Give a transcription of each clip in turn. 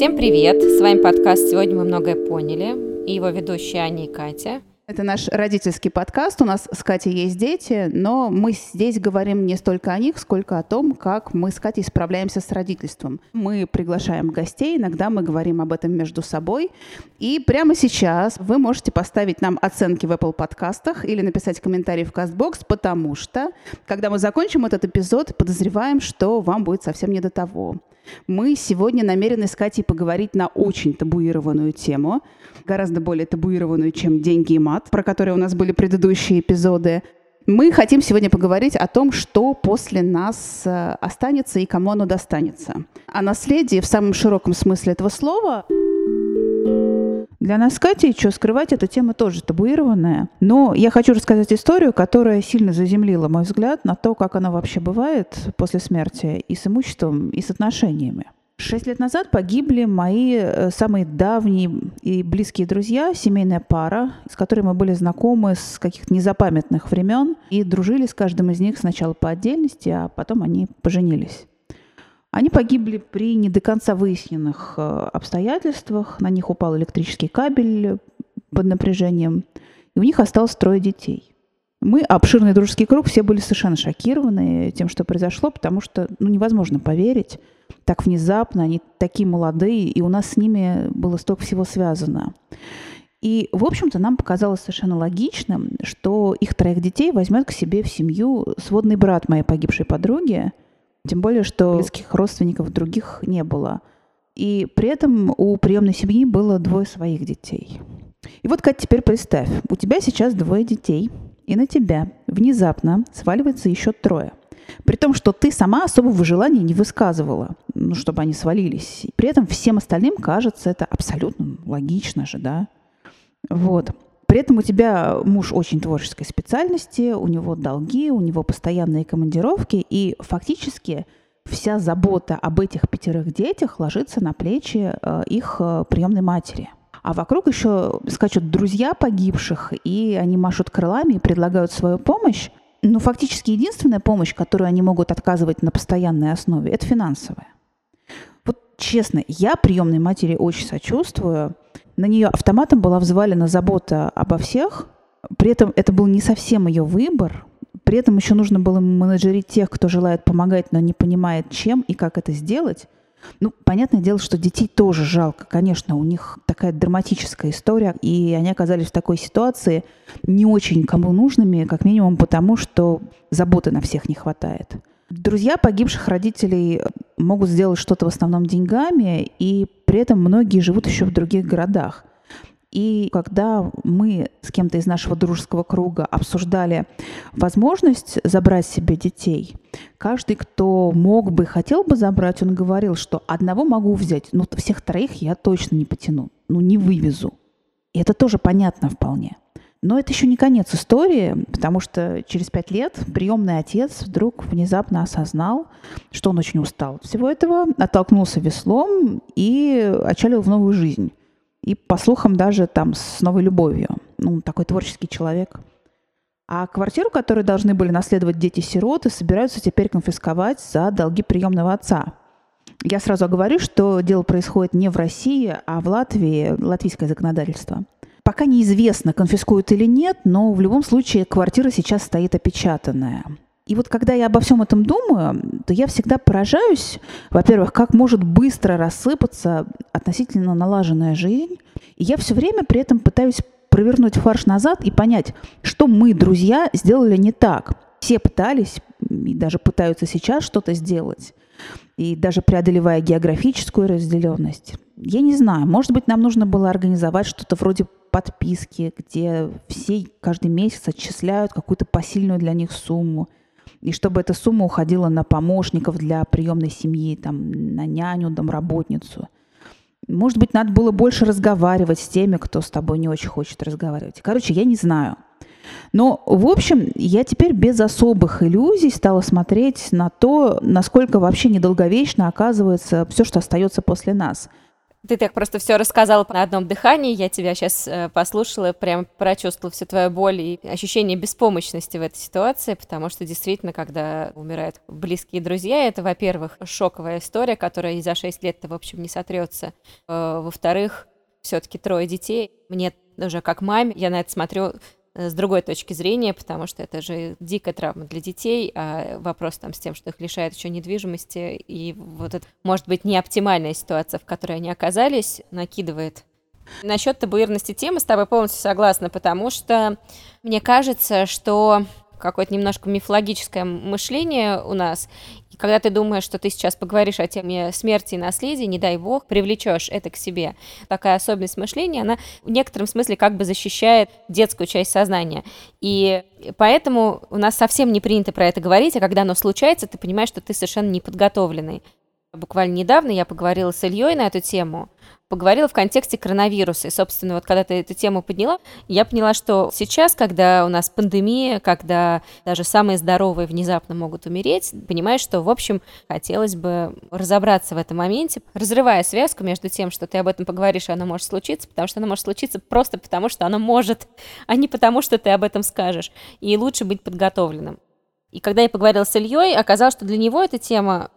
Всем привет! С вами подкаст «Сегодня мы многое поняли» и его ведущие Аня и Катя. Это наш родительский подкаст. У нас с Катей есть дети, но мы здесь говорим не столько о них, сколько о том, как мы с Катей справляемся с родительством. Мы приглашаем гостей, иногда мы говорим об этом между собой. И прямо сейчас вы можете поставить нам оценки в Apple подкастах или написать комментарий в CastBox, потому что, когда мы закончим этот эпизод, подозреваем, что вам будет совсем не до того. Мы сегодня намерены с Катей поговорить на очень табуированную тему, гораздо более табуированную, чем деньги и мат, про которые у нас были предыдущие эпизоды. Мы хотим сегодня поговорить о том, что после нас э, останется и кому оно достанется. О наследии в самом широком смысле этого слова – для нас Катей, что скрывать, эта тема тоже табуированная. Но я хочу рассказать историю, которая сильно заземлила мой взгляд на то, как оно вообще бывает после смерти и с имуществом, и с отношениями. Шесть лет назад погибли мои э, самые давние и близкие друзья, семейная пара, с которой мы были знакомы с каких-то незапамятных времен и дружили с каждым из них сначала по отдельности, а потом они поженились. Они погибли при не до конца выясненных э, обстоятельствах. На них упал электрический кабель под напряжением, и у них осталось трое детей. Мы, обширный дружеский круг, все были совершенно шокированы тем, что произошло, потому что ну, невозможно поверить. Так внезапно, они такие молодые, и у нас с ними было столько всего связано. И, в общем-то, нам показалось совершенно логичным, что их троих детей возьмет к себе в семью сводный брат моей погибшей подруги – тем более, что близких родственников других не было. И при этом у приемной семьи было двое своих детей. И вот, Катя, теперь представь, у тебя сейчас двое детей, и на тебя внезапно сваливается еще трое. При том, что ты сама особого желания не высказывала, ну, чтобы они свалились. При этом всем остальным кажется это абсолютно логично же, да? Вот. При этом у тебя муж очень творческой специальности, у него долги, у него постоянные командировки, и фактически вся забота об этих пятерых детях ложится на плечи э, их э, приемной матери. А вокруг еще скачут друзья погибших, и они машут крылами и предлагают свою помощь. Но фактически единственная помощь, которую они могут отказывать на постоянной основе, это финансовая. Вот честно, я приемной матери очень сочувствую. На нее автоматом была взвалена забота обо всех. При этом это был не совсем ее выбор. При этом еще нужно было менеджерить тех, кто желает помогать, но не понимает, чем и как это сделать. Ну, понятное дело, что детей тоже жалко. Конечно, у них такая драматическая история, и они оказались в такой ситуации не очень кому нужными, как минимум потому, что заботы на всех не хватает. Друзья погибших родителей могут сделать что-то в основном деньгами, и при этом многие живут еще в других городах. И когда мы с кем-то из нашего дружеского круга обсуждали возможность забрать себе детей, каждый, кто мог бы, хотел бы забрать, он говорил, что одного могу взять, но всех троих я точно не потяну, ну не вывезу. И это тоже понятно вполне. Но это еще не конец истории, потому что через пять лет приемный отец вдруг внезапно осознал, что он очень устал от всего этого, оттолкнулся веслом и отчалил в новую жизнь. И, по слухам, даже там с новой любовью. Ну, такой творческий человек. А квартиру, которую должны были наследовать дети-сироты, собираются теперь конфисковать за долги приемного отца. Я сразу говорю, что дело происходит не в России, а в Латвии, латвийское законодательство – Пока неизвестно, конфискуют или нет, но в любом случае квартира сейчас стоит опечатанная. И вот когда я обо всем этом думаю, то я всегда поражаюсь, во-первых, как может быстро рассыпаться относительно налаженная жизнь. И я все время при этом пытаюсь провернуть фарш назад и понять, что мы, друзья, сделали не так. Все пытались и даже пытаются сейчас что-то сделать. И даже преодолевая географическую разделенность. Я не знаю, может быть, нам нужно было организовать что-то вроде подписки, где все каждый месяц отчисляют какую-то посильную для них сумму. И чтобы эта сумма уходила на помощников для приемной семьи, там, на няню, домработницу. Может быть, надо было больше разговаривать с теми, кто с тобой не очень хочет разговаривать. Короче, я не знаю. Но, в общем, я теперь без особых иллюзий стала смотреть на то, насколько вообще недолговечно оказывается все, что остается после нас – Ты так просто все рассказала на одном дыхании, я тебя сейчас э, послушала, прям прочувствовала всю твою боль и ощущение беспомощности в этой ситуации, потому что действительно, когда умирают близкие друзья, это, во-первых, шоковая история, которая и за 6 лет-то, в общем, не сотрется. Э, во-вторых, все-таки трое детей. Мне уже как маме, я на это смотрю с другой точки зрения, потому что это же дикая травма для детей, а вопрос там с тем, что их лишают еще недвижимости, и вот это, может быть, не оптимальная ситуация, в которой они оказались, накидывает. Насчет табуирности темы с тобой полностью согласна, потому что мне кажется, что какое-то немножко мифологическое мышление у нас, когда ты думаешь, что ты сейчас поговоришь о теме смерти и наследия, не дай бог, привлечешь это к себе. Такая особенность мышления, она в некотором смысле как бы защищает детскую часть сознания. И поэтому у нас совсем не принято про это говорить, а когда оно случается, ты понимаешь, что ты совершенно неподготовленный. Буквально недавно я поговорила с Ильей на эту тему, поговорила в контексте коронавируса. И, собственно, вот когда ты эту тему подняла, я поняла, что сейчас, когда у нас пандемия, когда даже самые здоровые внезапно могут умереть, понимаешь, что, в общем, хотелось бы разобраться в этом моменте, разрывая связку между тем, что ты об этом поговоришь, и оно может случиться, потому что оно может случиться просто потому, что оно может, а не потому, что ты об этом скажешь. И лучше быть подготовленным. И когда я поговорила с Ильей, оказалось, что для него эта тема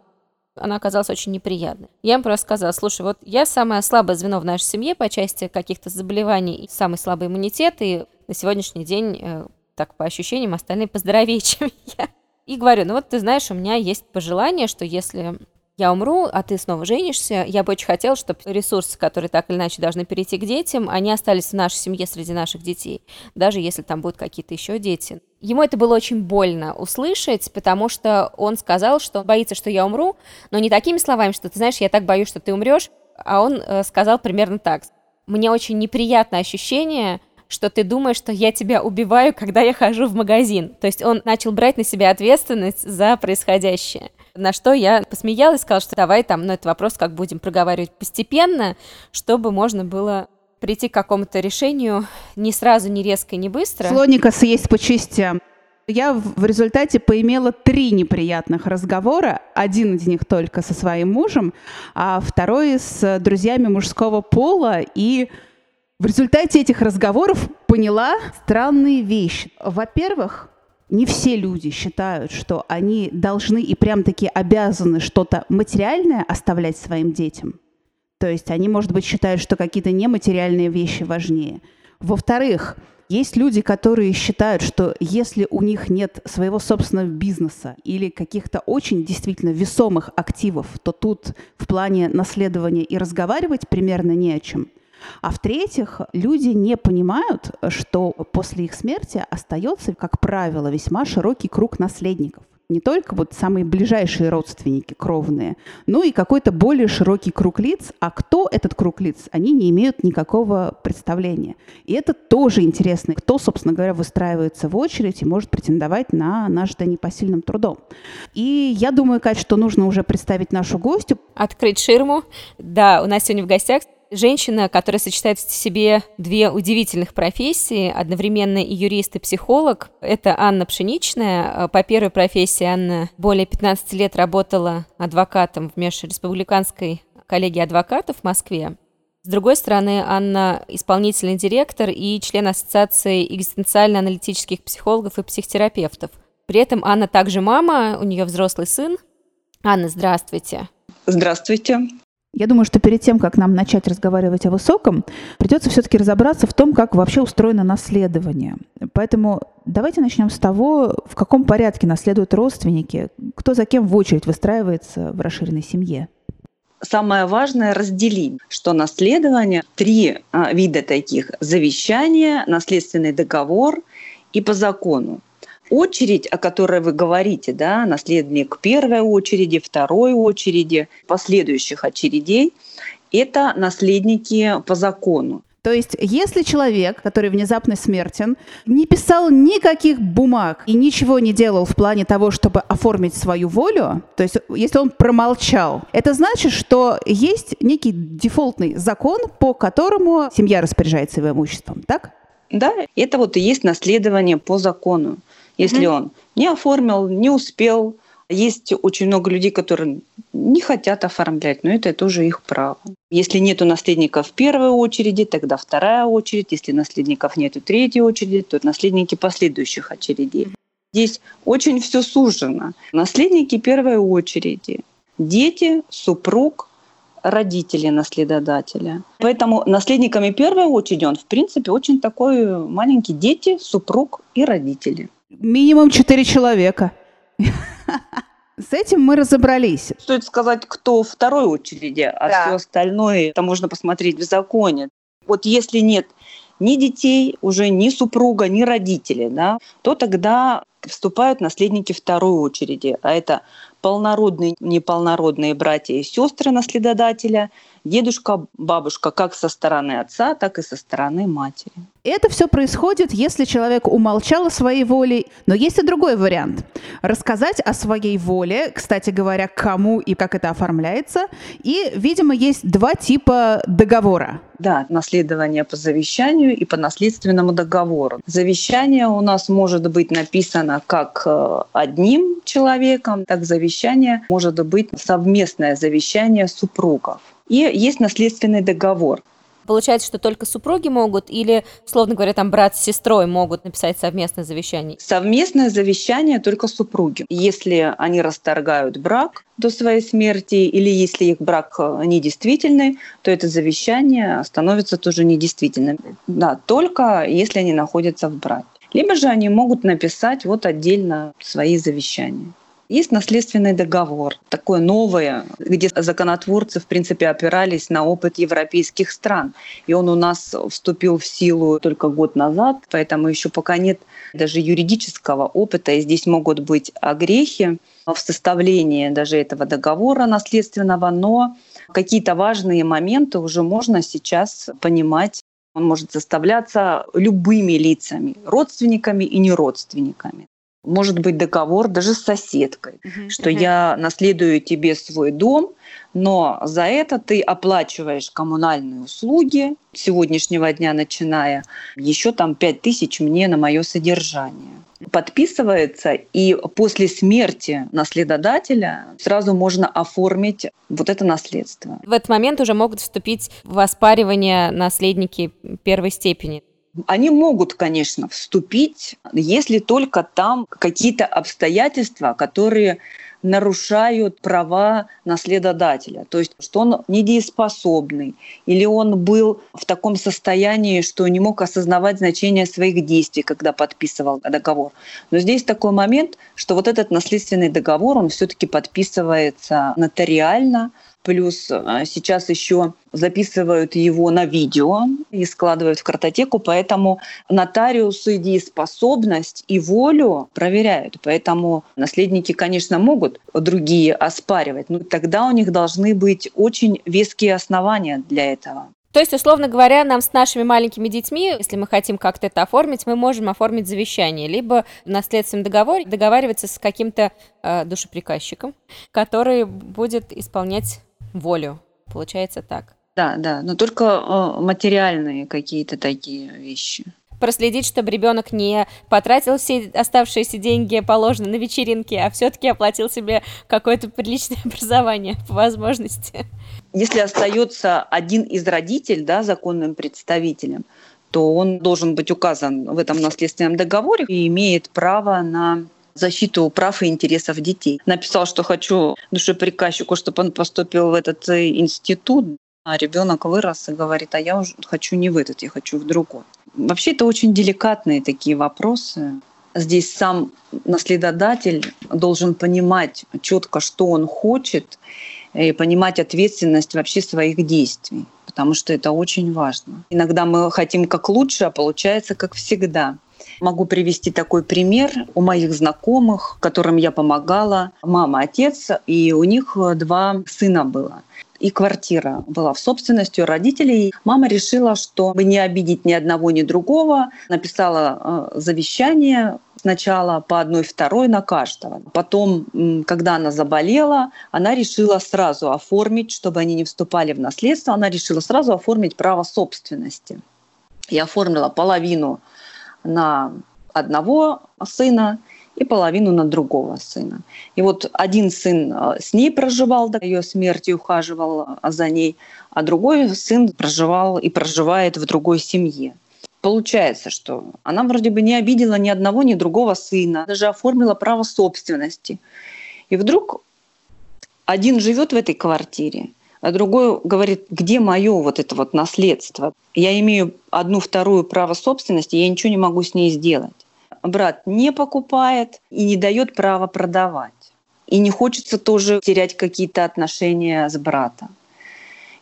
она оказалась очень неприятной. Я им просто сказала, слушай, вот я самое слабое звено в нашей семье по части каких-то заболеваний, самый слабый иммунитет, и на сегодняшний день, э, так по ощущениям, остальные поздоровее, чем я. И говорю, ну вот ты знаешь, у меня есть пожелание, что если я умру, а ты снова женишься, я бы очень хотела, чтобы ресурсы, которые так или иначе должны перейти к детям, они остались в нашей семье среди наших детей, даже если там будут какие-то еще дети. Ему это было очень больно услышать, потому что он сказал, что боится, что я умру, но не такими словами, что ты знаешь, я так боюсь, что ты умрешь, а он э, сказал примерно так. Мне очень неприятное ощущение, что ты думаешь, что я тебя убиваю, когда я хожу в магазин. То есть он начал брать на себя ответственность за происходящее. На что я посмеялась, сказала, что давай там, ну, это вопрос, как будем проговаривать постепенно, чтобы можно было прийти к какому-то решению не сразу, не резко, не быстро. Слоника съесть по частям. Я в результате поимела три неприятных разговора. Один из них только со своим мужем, а второй с друзьями мужского пола. И в результате этих разговоров поняла странные вещи. Во-первых, не все люди считают, что они должны и прям-таки обязаны что-то материальное оставлять своим детям. То есть они, может быть, считают, что какие-то нематериальные вещи важнее. Во-вторых, есть люди, которые считают, что если у них нет своего собственного бизнеса или каких-то очень действительно весомых активов, то тут в плане наследования и разговаривать примерно не о чем – а в-третьих, люди не понимают, что после их смерти остается, как правило, весьма широкий круг наследников не только вот самые ближайшие родственники кровные, но и какой-то более широкий круг лиц. А кто этот круг лиц, они не имеют никакого представления. И это тоже интересно, кто, собственно говоря, выстраивается в очередь и может претендовать на наш да непосильным трудом. И я думаю, Кать, что нужно уже представить нашу гостю. Открыть ширму. Да, у нас сегодня в гостях женщина, которая сочетает в себе две удивительных профессии, одновременно и юрист, и психолог. Это Анна Пшеничная. По первой профессии Анна более 15 лет работала адвокатом в межреспубликанской коллегии адвокатов в Москве. С другой стороны, Анна исполнительный директор и член Ассоциации экзистенциально-аналитических психологов и психотерапевтов. При этом Анна также мама, у нее взрослый сын. Анна, здравствуйте. Здравствуйте. Я думаю, что перед тем, как нам начать разговаривать о высоком, придется все-таки разобраться в том, как вообще устроено наследование. Поэтому давайте начнем с того, в каком порядке наследуют родственники, кто за кем в очередь выстраивается в расширенной семье. Самое важное разделить, что наследование три а, вида таких: завещание, наследственный договор и по закону очередь, о которой вы говорите, да, наследник первой очереди, второй очереди, последующих очередей, это наследники по закону. То есть, если человек, который внезапно смертен, не писал никаких бумаг и ничего не делал в плане того, чтобы оформить свою волю, то есть, если он промолчал, это значит, что есть некий дефолтный закон, по которому семья распоряжается его имуществом, так? Да, это вот и есть наследование по закону. Если mm-hmm. он не оформил, не успел, Есть очень много людей, которые не хотят оформлять, но это тоже их право. Если нет наследников в первой очереди, тогда вторая очередь. Если наследников нет в третьей очереди, то наследники последующих очередей. Здесь очень все сужено. Наследники первой очереди, дети, супруг, родители наследодателя. Поэтому наследниками первой очереди он, в принципе, очень такой маленький дети, супруг и родители. Минимум четыре человека. С этим мы разобрались. Стоит сказать, кто в второй очереди, а да. все остальное это можно посмотреть в законе. Вот если нет ни детей, уже ни супруга, ни родителей, да, то тогда вступают наследники второй очереди, а это полнородные, неполнородные братья и сестры наследодателя, дедушка, бабушка как со стороны отца, так и со стороны матери. Это все происходит, если человек умолчал о своей воле. Но есть и другой вариант. Рассказать о своей воле, кстати говоря, кому и как это оформляется. И, видимо, есть два типа договора. Да, наследование по завещанию и по наследственному договору. Завещание у нас может быть написано как э, одним человеком, так завещание может быть совместное завещание супругов. И есть наследственный договор. Получается, что только супруги могут или, словно говоря, там брат с сестрой могут написать совместное завещание? Совместное завещание только супруги. Если они расторгают брак до своей смерти или если их брак э, недействительный, то это завещание становится тоже недействительным. Да, только если они находятся в браке. Либо же они могут написать вот отдельно свои завещания. Есть наследственный договор, такое новое, где законотворцы, в принципе, опирались на опыт европейских стран. И он у нас вступил в силу только год назад, поэтому еще пока нет даже юридического опыта, и здесь могут быть огрехи в составлении даже этого договора наследственного, но какие-то важные моменты уже можно сейчас понимать. Он может составляться любыми лицами, родственниками и неродственниками может быть договор даже с соседкой, uh-huh, что uh-huh. я наследую тебе свой дом, но за это ты оплачиваешь коммунальные услуги с сегодняшнего дня начиная, еще там 5 тысяч мне на мое содержание. Подписывается, и после смерти наследодателя сразу можно оформить вот это наследство. В этот момент уже могут вступить в оспаривание наследники первой степени. Они могут, конечно, вступить, если только там какие-то обстоятельства, которые нарушают права наследодателя. То есть, что он недееспособный, или он был в таком состоянии, что не мог осознавать значение своих действий, когда подписывал договор. Но здесь такой момент, что вот этот наследственный договор, он все-таки подписывается нотариально, Плюс а, сейчас еще записывают его на видео и складывают в картотеку, поэтому нотариусы дееспособность и волю проверяют. Поэтому наследники, конечно, могут другие оспаривать, но тогда у них должны быть очень веские основания для этого. То есть, условно говоря, нам с нашими маленькими детьми, если мы хотим как-то это оформить, мы можем оформить завещание, либо в договоре договариваться с каким-то э, душеприказчиком, который будет исполнять волю. Получается так. Да, да, но только э, материальные какие-то такие вещи. Проследить, чтобы ребенок не потратил все оставшиеся деньги, положенные на вечеринки, а все-таки оплатил себе какое-то приличное образование по возможности. Если остается один из родителей, да, законным представителем, то он должен быть указан в этом наследственном договоре и имеет право на защиту прав и интересов детей. Написал, что хочу душеприказчику, чтобы он поступил в этот э, институт, а ребенок вырос и говорит, а я уже хочу не в этот, я хочу в другой. Вообще это очень деликатные такие вопросы. Здесь сам наследодатель должен понимать четко, что он хочет, и понимать ответственность вообще своих действий, потому что это очень важно. Иногда мы хотим как лучше, а получается как всегда. Могу привести такой пример у моих знакомых, которым я помогала. Мама, отец, и у них два сына было и квартира была в собственности у родителей. Мама решила, чтобы не обидеть ни одного, ни другого, написала э, завещание сначала по одной, второй на каждого. Потом, когда она заболела, она решила сразу оформить, чтобы они не вступали в наследство, она решила сразу оформить право собственности. Я оформила половину на одного сына и половину на другого сына. И вот один сын э, с ней проживал до ее смерти, ухаживал э, за ней, а другой сын проживал и проживает в другой семье. Получается, что она вроде бы не обидела ни одного, ни другого сына, даже оформила право собственности. И вдруг один живет в этой квартире, а другой говорит, где мое вот это вот наследство? Я имею одну вторую право собственности, я ничего не могу с ней сделать. Брат не покупает и не дает права продавать. И не хочется тоже терять какие-то отношения с братом.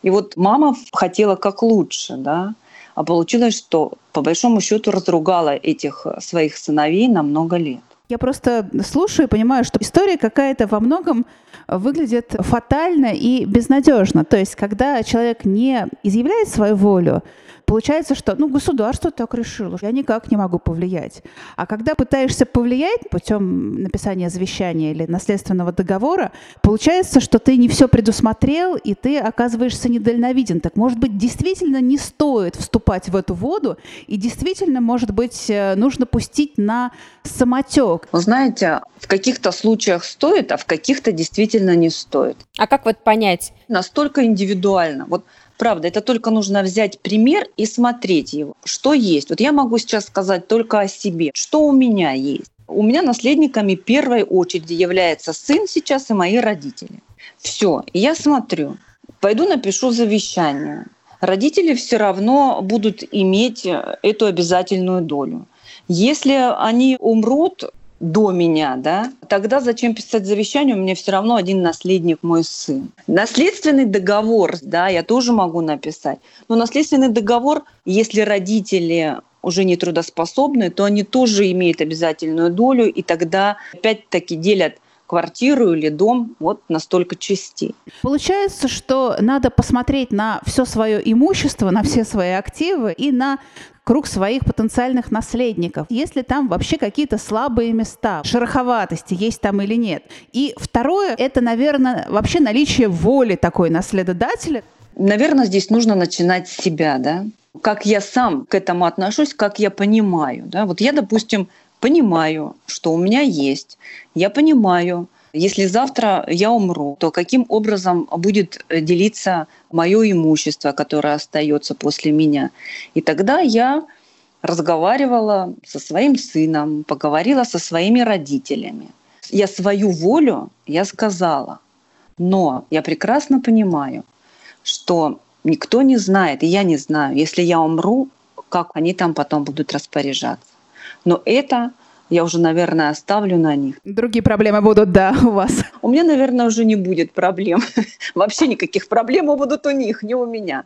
И вот мама хотела как лучше, да, а получилось, что по большому счету разругала этих своих сыновей на много лет. Я просто слушаю и понимаю, что история какая-то во многом выглядит фатально и безнадежно. То есть, когда человек не изъявляет свою волю, Получается, что ну, государство так решило, я никак не могу повлиять. А когда пытаешься повлиять путем написания завещания или наследственного договора, получается, что ты не все предусмотрел, и ты оказываешься недальновиден. Так, может быть, действительно не стоит вступать в эту воду, и действительно, может быть, э, нужно пустить на самотек. Вы знаете, в каких-то случаях стоит, а в каких-то действительно не стоит. А как вот понять? Настолько индивидуально. Вот Правда, это только нужно взять пример и смотреть его. Что есть? Вот я могу сейчас сказать только о себе. Что у меня есть? У меня наследниками первой очереди является сын сейчас и мои родители. Все, я смотрю, пойду напишу завещание. Родители все равно будут иметь эту обязательную долю. Если они умрут, до меня, да, тогда зачем писать завещание? У меня все равно один наследник мой сын. Наследственный договор, да, я тоже могу написать. Но наследственный договор, если родители уже не трудоспособны, то они тоже имеют обязательную долю, и тогда опять-таки делят квартиру или дом вот на столько частей. Получается, что надо посмотреть на все свое имущество, на все свои активы и на круг своих потенциальных наследников, если там вообще какие-то слабые места, шероховатости есть там или нет. И второе, это, наверное, вообще наличие воли такой наследодателя. Наверное, здесь нужно начинать с себя, да? Как я сам к этому отношусь, как я понимаю, да? Вот я, допустим, понимаю, что у меня есть, я понимаю, если завтра я умру, то каким образом будет э, делиться мое имущество, которое остается после меня? И тогда я разговаривала со своим сыном, поговорила со своими родителями. Я свою волю я сказала, но я прекрасно понимаю, что никто не знает, и я не знаю, если я умру, как они там потом будут распоряжаться. Но это я уже, наверное, оставлю на них. Другие проблемы будут, да, у вас. У меня, наверное, уже не будет проблем. Вообще никаких проблем будут у них, не у меня.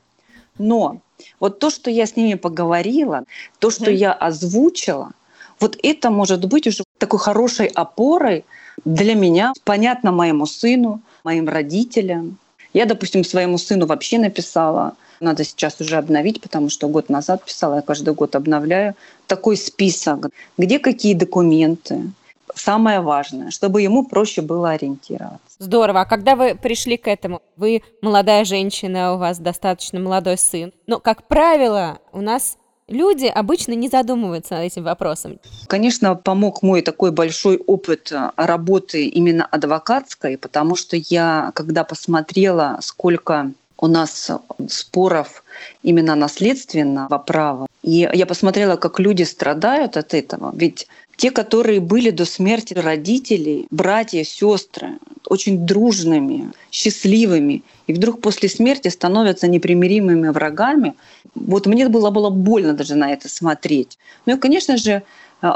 Но вот то, что я с ними поговорила, то, что я озвучила, вот это может быть уже такой хорошей опорой для меня, понятно моему сыну, моим родителям. Я, допустим, своему сыну вообще написала – надо сейчас уже обновить, потому что год назад писала, я каждый год обновляю такой список, где какие документы. Самое важное, чтобы ему проще было ориентироваться. Здорово. А когда вы пришли к этому? Вы молодая женщина, у вас достаточно молодой сын. Но, как правило, у нас люди обычно не задумываются над этим вопросом. Конечно, помог мой такой большой опыт работы именно адвокатской, потому что я, когда посмотрела, сколько у нас споров именно наследственного права. И я посмотрела, как люди страдают от этого. Ведь те, которые были до смерти родителей, братья, сестры, очень дружными, счастливыми, и вдруг после смерти становятся непримиримыми врагами, вот мне было, было больно даже на это смотреть. Ну и, конечно же,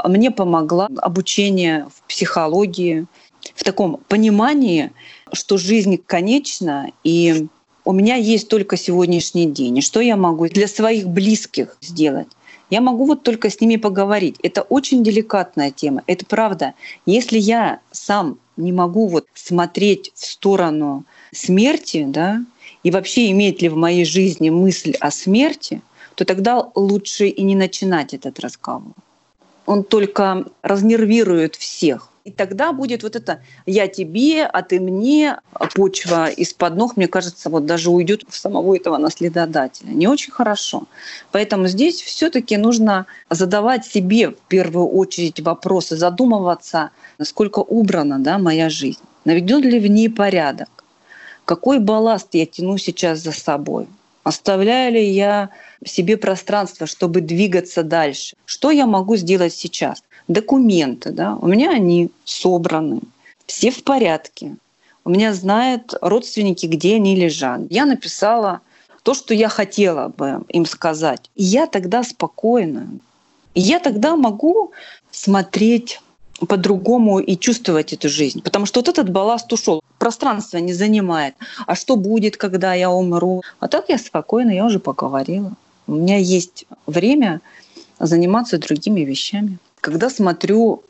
мне помогла обучение в психологии, в таком понимании, что жизнь конечна, и у меня есть только сегодняшний день. И что я могу для своих близких сделать? Я могу вот только с ними поговорить. Это очень деликатная тема. Это правда. Если я сам не могу вот смотреть в сторону смерти, да, и вообще имеет ли в моей жизни мысль о смерти, то тогда лучше и не начинать этот разговор. Он только разнервирует всех. И тогда будет вот это «я тебе, а ты мне», а почва из-под ног, мне кажется, вот даже уйдет в самого этого наследодателя. Не очень хорошо. Поэтому здесь все таки нужно задавать себе в первую очередь вопросы, задумываться, насколько убрана да, моя жизнь, наведен ли в ней порядок, какой балласт я тяну сейчас за собой, оставляю ли я себе пространство, чтобы двигаться дальше, что я могу сделать сейчас документы, да, у меня они собраны, все в порядке. У меня знают родственники, где они лежат. Я написала то, что я хотела бы им сказать. И я тогда спокойна. Я тогда могу смотреть по-другому и чувствовать эту жизнь. Потому что вот этот балласт ушел. Пространство не занимает. А что будет, когда я умру? А так я спокойно, я уже поговорила. У меня есть время заниматься другими вещами. Когда смотрю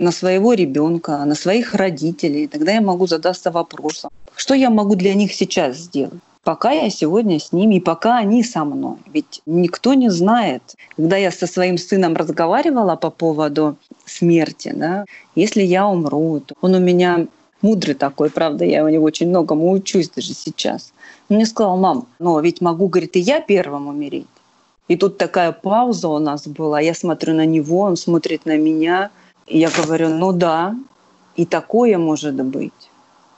на своего ребенка, на своих родителей, тогда я могу задаться вопросом, что я могу для них сейчас сделать? Пока я сегодня с ними, и пока они со мной. Ведь никто не знает. Когда я со своим сыном разговаривала по поводу смерти, да, если я умру, то он у меня мудрый такой, правда, я у него очень многому учусь даже сейчас. Он мне сказал, мам, но ведь могу, говорит, и я первым умереть. И тут такая пауза у нас была. Я смотрю на него, он смотрит на меня. И я говорю, ну да, и такое может быть.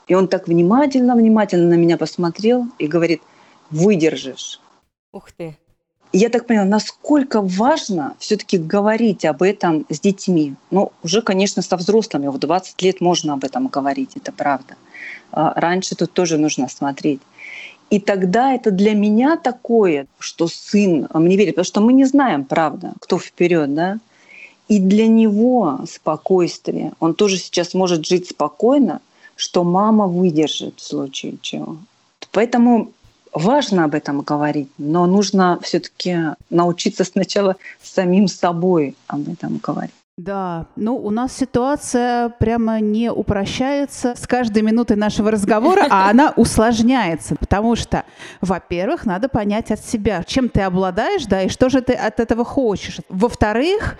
И он так внимательно-внимательно на меня посмотрел и говорит, выдержишь. Ух ты. И я так поняла, насколько важно все-таки говорить об этом с детьми. Ну, уже, конечно, со взрослыми. В 20 лет можно об этом говорить, это правда. А раньше тут тоже нужно смотреть. И тогда это для меня такое, что сын мне верит, потому что мы не знаем, правда, кто вперед, да. И для него спокойствие. Он тоже сейчас может жить спокойно, что мама выдержит в случае чего. Поэтому важно об этом говорить, но нужно все-таки научиться сначала самим собой об этом говорить. Да, ну у нас ситуация прямо не упрощается с каждой минутой нашего разговора, а она усложняется, потому что, во-первых, надо понять от себя, чем ты обладаешь, да, и что же ты от этого хочешь. Во-вторых,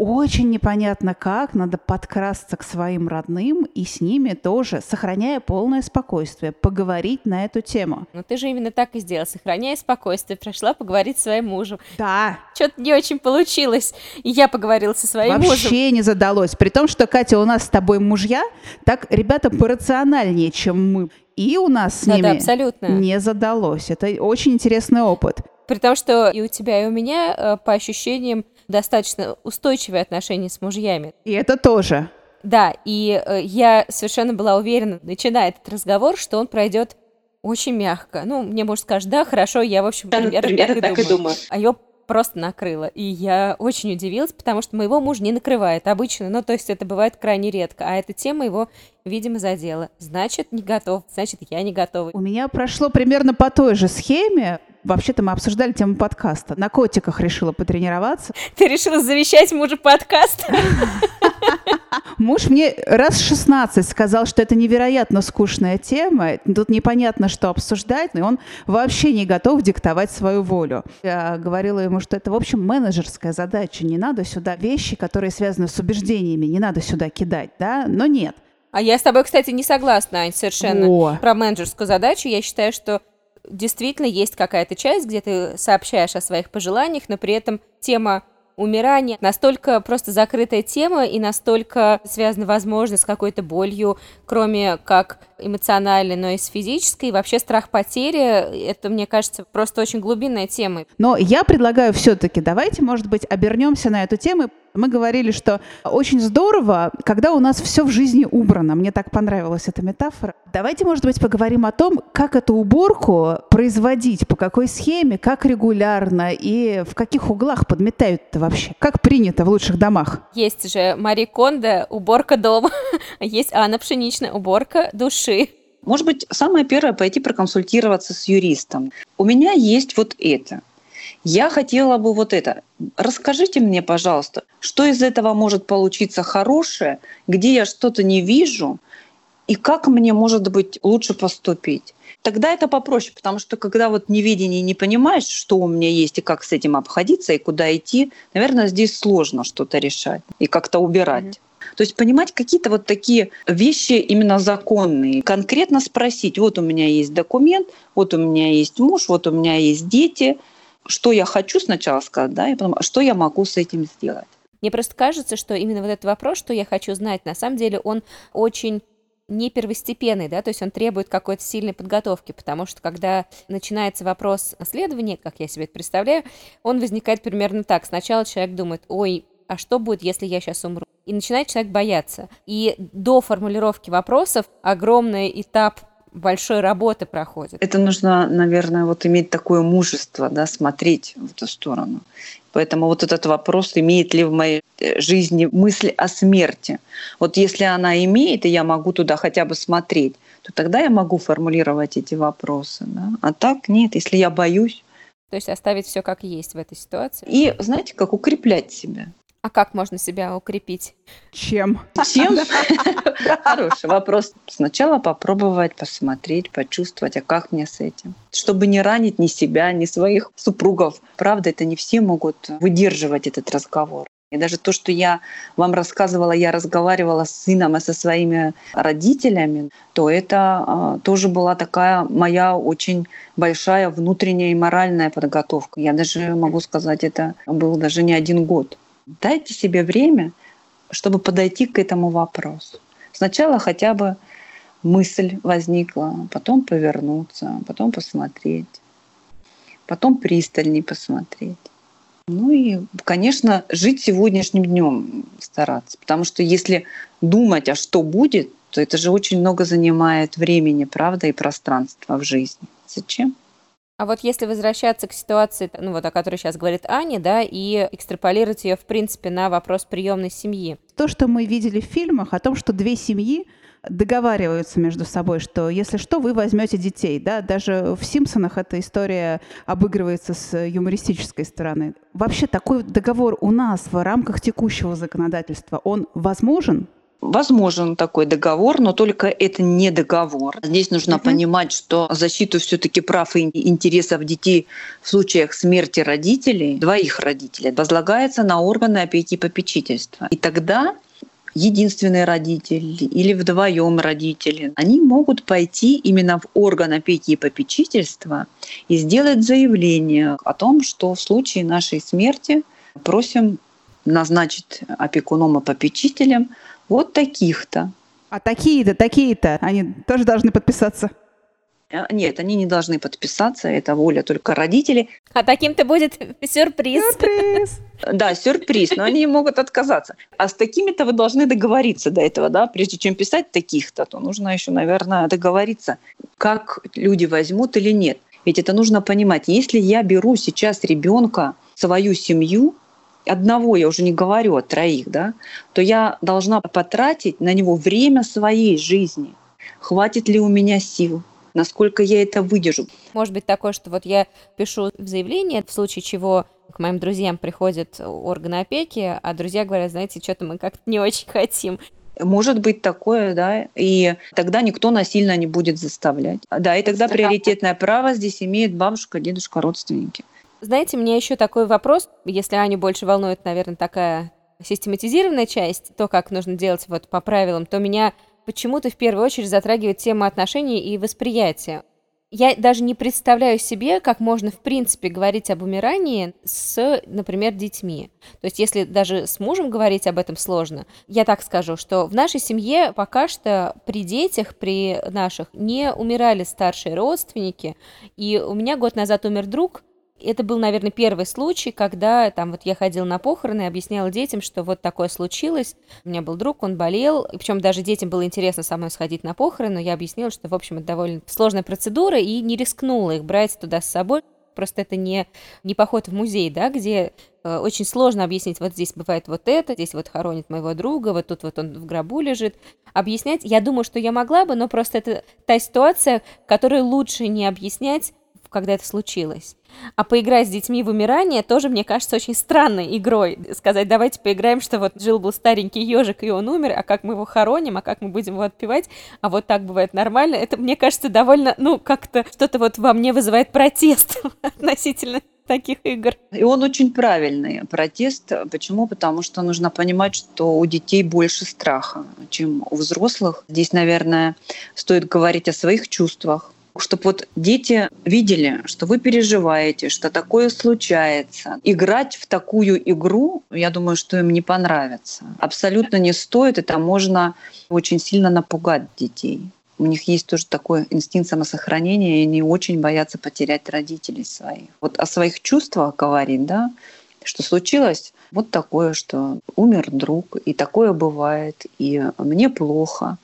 очень непонятно как, надо подкрасться к своим родным и с ними тоже, сохраняя полное спокойствие, поговорить на эту тему. Ну ты же именно так и сделал, сохраняя спокойствие, пришла поговорить с своим мужем. Да. Что-то не очень получилось, и я поговорила со своим Вообще мужем. Вообще не задалось, при том, что, Катя, у нас с тобой мужья, так ребята порациональнее, чем мы. И у нас с да, ними да, абсолютно. не задалось. Это очень интересный опыт. При том, что и у тебя, и у меня, э, по ощущениям, достаточно устойчивые отношения с мужьями. И это тоже. Да, и э, я совершенно была уверена, начиная этот разговор, что он пройдет очень мягко. Ну, мне муж скажет, да, хорошо, я, в общем, примерно, примерно так, и, так думаю. и думаю. А ее просто накрыло. И я очень удивилась, потому что моего мужа не накрывает обычно, ну, то есть это бывает крайне редко, а эта тема его, видимо, задела. Значит, не готов, значит, я не готова. У меня прошло примерно по той же схеме. Вообще-то мы обсуждали тему подкаста. На котиках решила потренироваться. Ты решила завещать мужу подкаст? Муж мне раз 16 сказал, что это невероятно скучная тема, тут непонятно, что обсуждать, и он вообще не готов диктовать свою волю. Я говорила ему, что это, в общем, менеджерская задача. Не надо сюда вещи, которые связаны с убеждениями, не надо сюда кидать, да? Но нет. А я с тобой, кстати, не согласна, Ань, совершенно О. про менеджерскую задачу. Я считаю, что действительно есть какая-то часть, где ты сообщаешь о своих пожеланиях, но при этом тема умирания настолько просто закрытая тема и настолько связана, возможно, с какой-то болью, кроме как эмоциональной, но и с физической. И вообще страх потери, это, мне кажется, просто очень глубинная тема. Но я предлагаю все-таки, давайте, может быть, обернемся на эту тему мы говорили, что очень здорово, когда у нас все в жизни убрано. Мне так понравилась эта метафора. Давайте, может быть, поговорим о том, как эту уборку производить, по какой схеме, как регулярно и в каких углах подметают это вообще. Как принято в лучших домах. Есть же Мари Кондо, уборка дома. Есть Анна Пшеничная, уборка души. Может быть, самое первое пойти проконсультироваться с юристом. У меня есть вот это. Я хотела бы вот это. Расскажите мне, пожалуйста, что из этого может получиться хорошее, где я что-то не вижу, и как мне, может быть, лучше поступить. Тогда это попроще, потому что когда вот невидение не понимаешь, что у меня есть и как с этим обходиться и куда идти, наверное, здесь сложно что-то решать и как-то убирать. То есть понимать какие-то вот такие вещи именно законные. Конкретно спросить, вот у меня есть документ, вот у меня есть муж, вот у меня есть дети, что я хочу сначала сказать, да, и потом, а что я могу с этим сделать. Мне просто кажется, что именно вот этот вопрос, что я хочу знать, на самом деле он очень не первостепенный, да, то есть он требует какой-то сильной подготовки, потому что когда начинается вопрос наследования, как я себе это представляю, он возникает примерно так. Сначала человек думает, ой, а что будет, если я сейчас умру? И начинает человек бояться. И до формулировки вопросов огромный этап большой работы проходит. Это нужно, наверное, вот иметь такое мужество, да, смотреть в эту сторону. Поэтому вот этот вопрос, имеет ли в моей э, жизни мысль о смерти. Вот если она имеет, и я могу туда хотя бы смотреть, то тогда я могу формулировать эти вопросы. Да? А так нет, если я боюсь. То есть оставить все как есть в этой ситуации. И, знаете, как укреплять себя. А как можно себя укрепить? Чем? Чем? Хороший вопрос. Сначала попробовать, посмотреть, почувствовать, а как мне с этим? Чтобы не ранить ни себя, ни своих супругов. Правда, это не все могут выдерживать этот разговор. И даже то, что я вам рассказывала, я разговаривала с сыном и со своими родителями, то это э, тоже была такая моя очень большая внутренняя и моральная подготовка. Я даже могу сказать, это был даже не один год. Дайте себе время, чтобы подойти к этому вопросу. Сначала хотя бы мысль возникла, потом повернуться, потом посмотреть, потом пристальней посмотреть. Ну и, конечно, жить сегодняшним днем стараться. Потому что если думать, а что будет, то это же очень много занимает времени, правда, и пространства в жизни. Зачем? А вот если возвращаться к ситуации, ну вот о которой сейчас говорит Аня, да, и экстраполировать ее, в принципе, на вопрос приемной семьи. То, что мы видели в фильмах, о том, что две семьи договариваются между собой, что если что, вы возьмете детей. Да? Даже в «Симпсонах» эта история обыгрывается с юмористической стороны. Вообще такой договор у нас в рамках текущего законодательства, он возможен? Возможен такой договор, но только это не договор. Здесь нужно uh-huh. понимать, что защиту все-таки прав и интересов детей в случаях смерти родителей, двоих родителей, возлагается на органы опеки и попечительства. И тогда единственный родитель или вдвоем родители, они могут пойти именно в орган опеки и попечительства и сделать заявление о том, что в случае нашей смерти просим назначить опекуном и попечителем вот таких-то. А такие-то, такие-то, они тоже должны подписаться? Э, нет, они не должны подписаться, это воля только родителей. А таким-то будет сюрприз. Сюрприз. Да, сюрприз, но они могут отказаться. А с такими-то вы должны договориться до этого, да, прежде чем писать таких-то, то нужно еще, наверное, договориться, как люди возьмут или нет. Ведь это нужно понимать. Если я беру сейчас ребенка, свою семью, одного, я уже не говорю о троих, да, то я должна потратить на него время своей жизни. Хватит ли у меня сил? Насколько я это выдержу? Может быть такое, что вот я пишу в заявление, в случае чего к моим друзьям приходят органы опеки, а друзья говорят, знаете, что-то мы как-то не очень хотим. Может быть такое, да, и тогда никто насильно не будет заставлять. Да, и тогда приоритетное право здесь имеет бабушка, дедушка, родственники. Знаете, мне еще такой вопрос, если Аню больше волнует, наверное, такая систематизированная часть, то, как нужно делать вот по правилам, то меня почему-то в первую очередь затрагивает тема отношений и восприятия. Я даже не представляю себе, как можно в принципе говорить об умирании с, например, детьми. То есть если даже с мужем говорить об этом сложно, я так скажу, что в нашей семье пока что при детях, при наших, не умирали старшие родственники. И у меня год назад умер друг, это был, наверное, первый случай, когда там вот я ходила на похороны и объясняла детям, что вот такое случилось. У меня был друг, он болел, и причем даже детям было интересно со мной сходить на похороны, но я объяснила, что, в общем, это довольно сложная процедура, и не рискнула их брать туда с собой. Просто это не, не поход в музей, да, где э, очень сложно объяснить, вот здесь бывает вот это, здесь вот хоронит моего друга, вот тут вот он в гробу лежит. Объяснять, я думаю, что я могла бы, но просто это та ситуация, которую лучше не объяснять когда это случилось. А поиграть с детьми в умирание тоже, мне кажется, очень странной игрой. Сказать, давайте поиграем, что вот жил-был старенький ежик, и он умер, а как мы его хороним, а как мы будем его отпевать, а вот так бывает нормально. Это, мне кажется, довольно, ну, как-то что-то вот во мне вызывает протест относительно таких игр. И он очень правильный протест. Почему? Потому что нужно понимать, что у детей больше страха, чем у взрослых. Здесь, наверное, стоит говорить о своих чувствах, чтобы вот дети видели, что вы переживаете, что такое случается. Играть в такую игру, я думаю, что им не понравится. Абсолютно не стоит, это можно очень сильно напугать детей у них есть тоже такой инстинкт самосохранения, и они очень боятся потерять родителей своих. Вот о своих чувствах говорить, да, что случилось вот такое, что умер друг, и такое бывает, и мне плохо.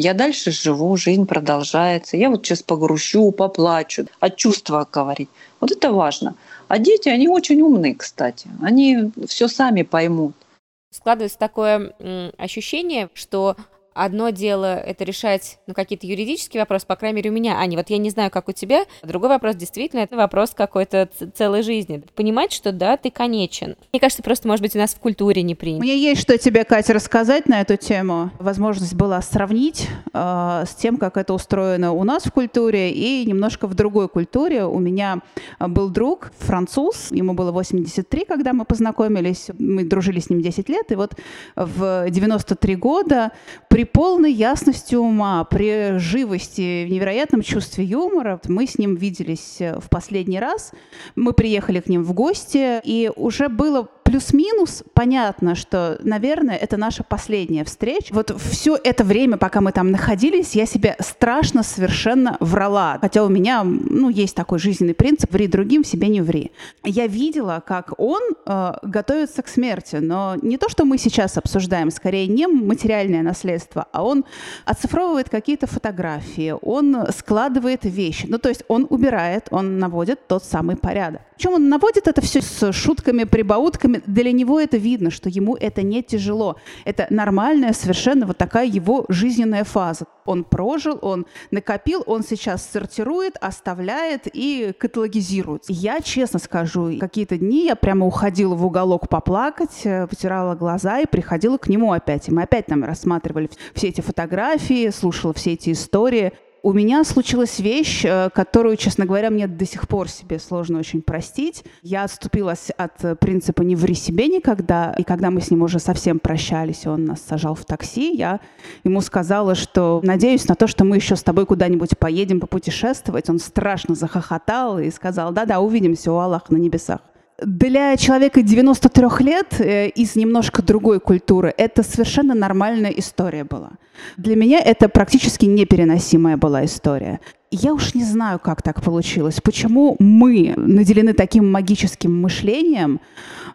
Я дальше живу, жизнь продолжается. Я вот сейчас погрущу, поплачу. О чувствах говорить. Вот это важно. А дети, они очень умные, кстати. Они все сами поймут. Складывается такое ощущение, что Одно дело это решать ну, какие-то юридические вопросы, по крайней мере, у меня, Аня, вот я не знаю, как у тебя. Другой вопрос действительно это вопрос какой-то целой жизни. Понимать, что да, ты конечен. Мне кажется, просто, может быть, у нас в культуре не принято. Мне есть что тебе, Катя, рассказать на эту тему. Возможность была сравнить э, с тем, как это устроено у нас в культуре и немножко в другой культуре. У меня был друг, француз, ему было 83, когда мы познакомились, мы дружили с ним 10 лет, и вот в 93 года при полной ясности ума, при живости, в невероятном чувстве юмора. Мы с ним виделись э, в последний раз. Мы приехали к ним в гости, и уже было плюс-минус понятно, что, наверное, это наша последняя встреча. Вот все это время, пока мы там находились, я себе страшно совершенно врала. Хотя у меня, ну, есть такой жизненный принцип «ври другим, себе не ври». Я видела, как он э, готовится к смерти, но не то, что мы сейчас обсуждаем, скорее не материальное наследство, а он оцифровывает какие-то фотографии, он складывает вещи. Ну, то есть он убирает, он наводит тот самый порядок. Причем он наводит это все с шутками, прибаутками. Для него это видно, что ему это не тяжело. Это нормальная совершенно вот такая его жизненная фаза. Он прожил, он накопил, он сейчас сортирует, оставляет и каталогизирует. Я честно скажу, какие-то дни я прямо уходила в уголок поплакать, э, потирала глаза и приходила к нему опять. И мы опять там рассматривали все эти фотографии, слушала все эти истории. У меня случилась вещь, э, которую, честно говоря, мне до сих пор себе сложно очень простить. Я отступилась от принципа «не ври себе никогда», и когда мы с ним уже совсем прощались, он нас сажал в такси, я ему сказала, что надеюсь на то, что мы еще с тобой куда-нибудь поедем попутешествовать. Он страшно захохотал и сказал «да-да, увидимся у Аллаха на небесах». Для человека 93 лет э, из немножко другой культуры это совершенно нормальная история была. Для меня это практически непереносимая была история. Я уж не знаю, как так получилось. Почему мы наделены таким магическим мышлением,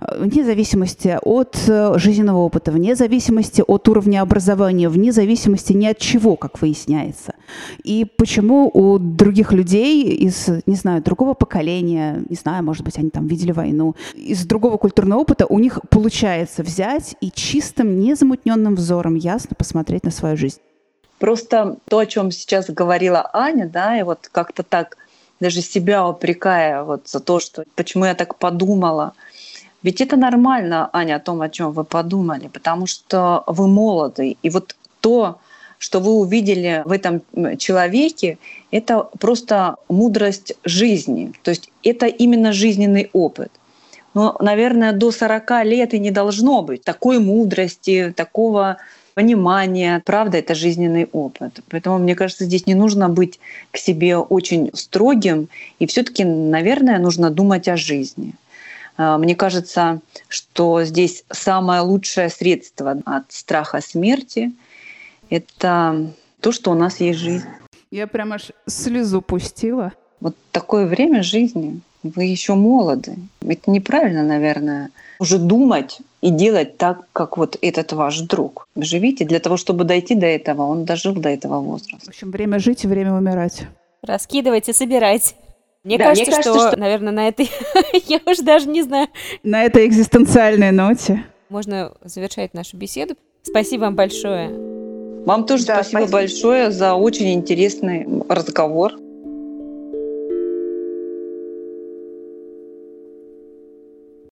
э, вне зависимости от э, жизненного опыта, вне зависимости от уровня образования, вне зависимости ни от чего, как выясняется. И почему у других людей из, не знаю, другого поколения, не знаю, может быть, они там видели войну, из другого культурного опыта у них получается взять и чистым, незамутненным взором ясно посмотреть на свою жизнь. Просто то, о чем сейчас говорила Аня, да, и вот как-то так даже себя упрекая вот за то, что почему я так подумала. Ведь это нормально, Аня, о том, о чем вы подумали, потому что вы молоды. И вот то, что вы увидели в этом человеке, это просто мудрость жизни. То есть это именно жизненный опыт. Но, наверное, до 40 лет и не должно быть такой мудрости, такого понимание. Правда, это жизненный опыт. Поэтому, мне кажется, здесь не нужно быть к себе очень строгим. И все таки наверное, нужно думать о жизни. А, мне кажется, что здесь самое лучшее средство от страха смерти — это то, что у нас есть жизнь. Я прям аж слезу пустила. Вот такое время жизни. Вы еще молоды. Это неправильно, наверное, уже думать и делать так, как вот этот ваш друг. Живите для того, чтобы дойти до этого. Он дожил до этого возраста. В общем, время жить и время умирать. Раскидывайте, собирайте. Мне, да, кажется, мне кажется, что, что, наверное, на этой... я уже даже не знаю. На этой экзистенциальной ноте. Можно завершать нашу беседу. Спасибо вам большое. Вам тоже да, спасибо, спасибо большое за очень интересный разговор.